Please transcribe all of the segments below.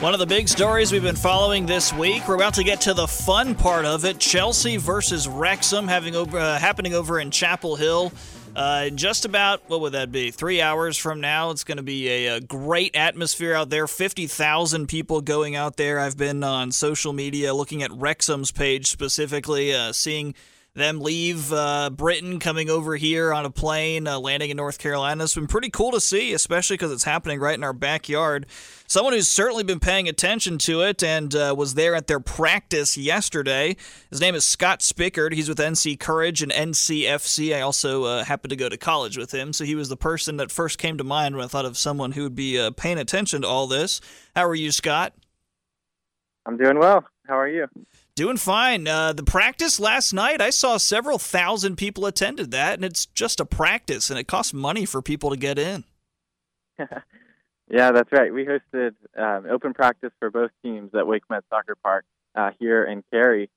One of the big stories we've been following this week. We're about to get to the fun part of it. Chelsea versus Wrexham having over, uh, happening over in Chapel Hill. Uh, just about what would that be? Three hours from now, it's going to be a, a, great atmosphere out there. Fifty thousand people going out there. I've been on social media looking at Wrexham's page specifically, uh, seeing them leave uh, Britain, coming over here on a plane, uh, landing in North Carolina. It's been pretty cool to see, especially because it's happening right in our backyard. Someone who's certainly been paying attention to it and uh, was there at their practice yesterday. His name is Scott Spickard. He's with NC Courage and NCFC. I also uh, happened to go to college with him, so he was the person that first came to mind when I thought of someone who would be uh, paying attention to all this. How are you, Scott? I'm doing well. How are you? Doing fine. Uh, the practice last night, I saw several thousand people attended that, and it's just a practice, and it costs money for people to get in. yeah, that's right. We hosted um, open practice for both teams at Wake WakeMed Soccer Park uh, here in Cary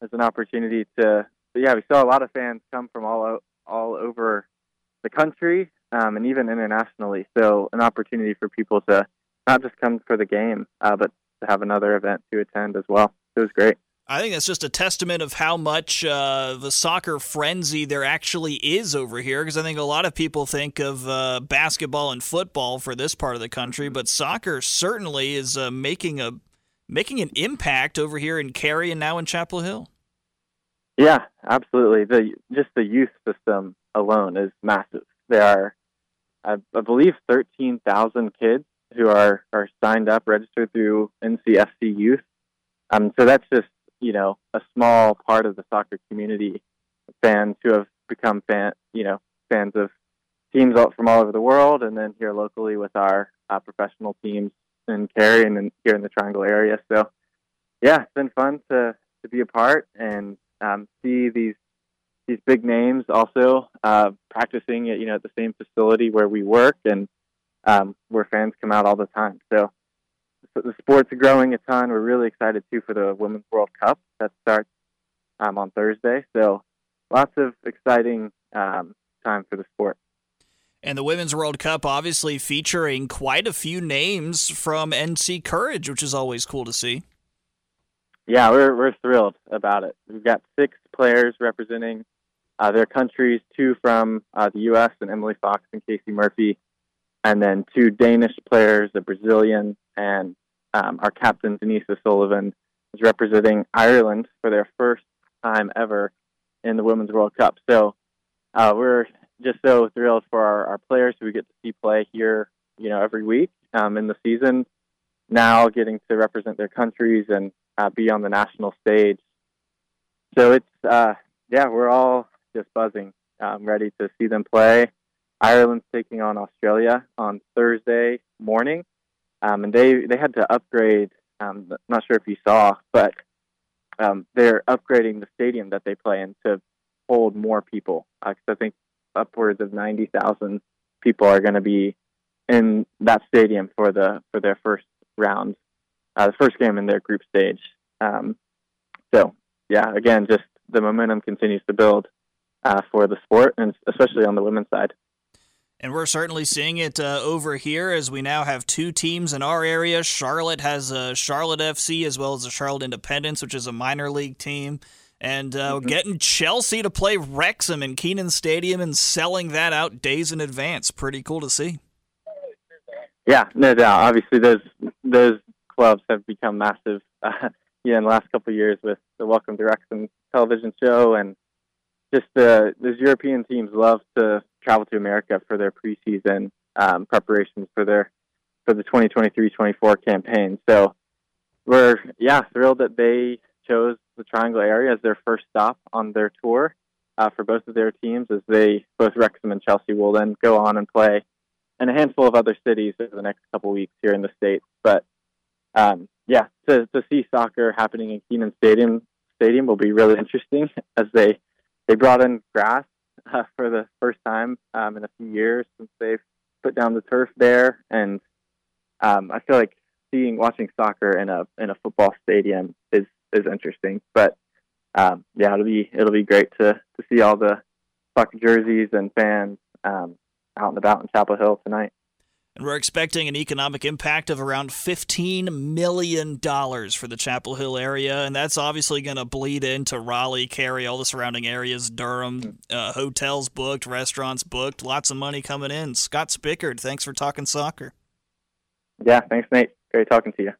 as an opportunity to. Yeah, we saw a lot of fans come from all all over the country um, and even internationally. So, an opportunity for people to not just come for the game, uh, but to have another event to attend as well. It was great. I think that's just a testament of how much uh, the soccer frenzy there actually is over here. Because I think a lot of people think of uh, basketball and football for this part of the country, but soccer certainly is uh, making a making an impact over here in Cary and now in Chapel Hill. Yeah, absolutely. The just the youth system alone is massive. There are, I, I believe, thirteen thousand kids who are are signed up, registered through NCFC Youth. Um, so that's just you know a small part of the soccer community fans who have become fan you know fans of teams from all over the world, and then here locally with our uh, professional teams in Cary and in, here in the Triangle area. So yeah, it's been fun to to be a part and um, see these these big names also uh, practicing at you know at the same facility where we work and um, where fans come out all the time. So the sport's growing a ton. We're really excited too for the Women's World Cup that starts um, on Thursday. So lots of exciting um, time for the sport. And the Women's World Cup obviously featuring quite a few names from NC Courage, which is always cool to see. Yeah, we're we're thrilled about it. We've got six players representing uh, their countries, two from uh, the U.S. and Emily Fox and Casey Murphy, and then two Danish players, a Brazilian and um, our captain Denise O'Sullivan is representing Ireland for their first time ever in the Women's World Cup. So uh, we're just so thrilled for our, our, players who we get to see play here, you know, every week um, in the season. Now getting to represent their countries and uh, be on the national stage. So it's uh, yeah, we're all just buzzing, um, ready to see them play. Ireland's taking on Australia on Thursday morning um, and they they had to upgrade. Um, not sure if you saw, but um, they're upgrading the stadium that they play in to hold more people. Uh, I think upwards of ninety thousand people are going to be in that stadium for the for their first round, uh, the first game in their group stage. Um, so yeah, again, just the momentum continues to build uh, for the sport, and especially on the women's side. And we're certainly seeing it uh, over here as we now have two teams in our area. Charlotte has a Charlotte FC as well as the Charlotte Independence, which is a minor league team. And uh, mm-hmm. getting Chelsea to play Wrexham in Kenan Stadium and selling that out days in advance. Pretty cool to see. Yeah, no doubt. Obviously, those those clubs have become massive. Uh, yeah, in the last couple of years with the Welcome to Wrexham television show and just the European teams love to travel to America for their preseason um, preparations for their for the 2023-24 campaign. So we're yeah thrilled that they chose the Triangle area as their first stop on their tour uh, for both of their teams, as they both Wrexham and Chelsea will then go on and play in a handful of other cities over the next couple weeks here in the states. But um, yeah, to to see soccer happening in Kenan Stadium Stadium will be really interesting as they they brought in grass uh, for the first time um, in a few years since they've put down the turf there, and um, I feel like seeing watching soccer in a in a football stadium is is interesting. But um, yeah, it'll be it'll be great to to see all the soccer jerseys and fans um, out and about in Chapel Hill tonight. And we're expecting an economic impact of around $15 million for the Chapel Hill area. And that's obviously going to bleed into Raleigh, Cary, all the surrounding areas, Durham, uh, hotels booked, restaurants booked, lots of money coming in. Scott Spickard, thanks for talking soccer. Yeah, thanks, Nate. Great talking to you.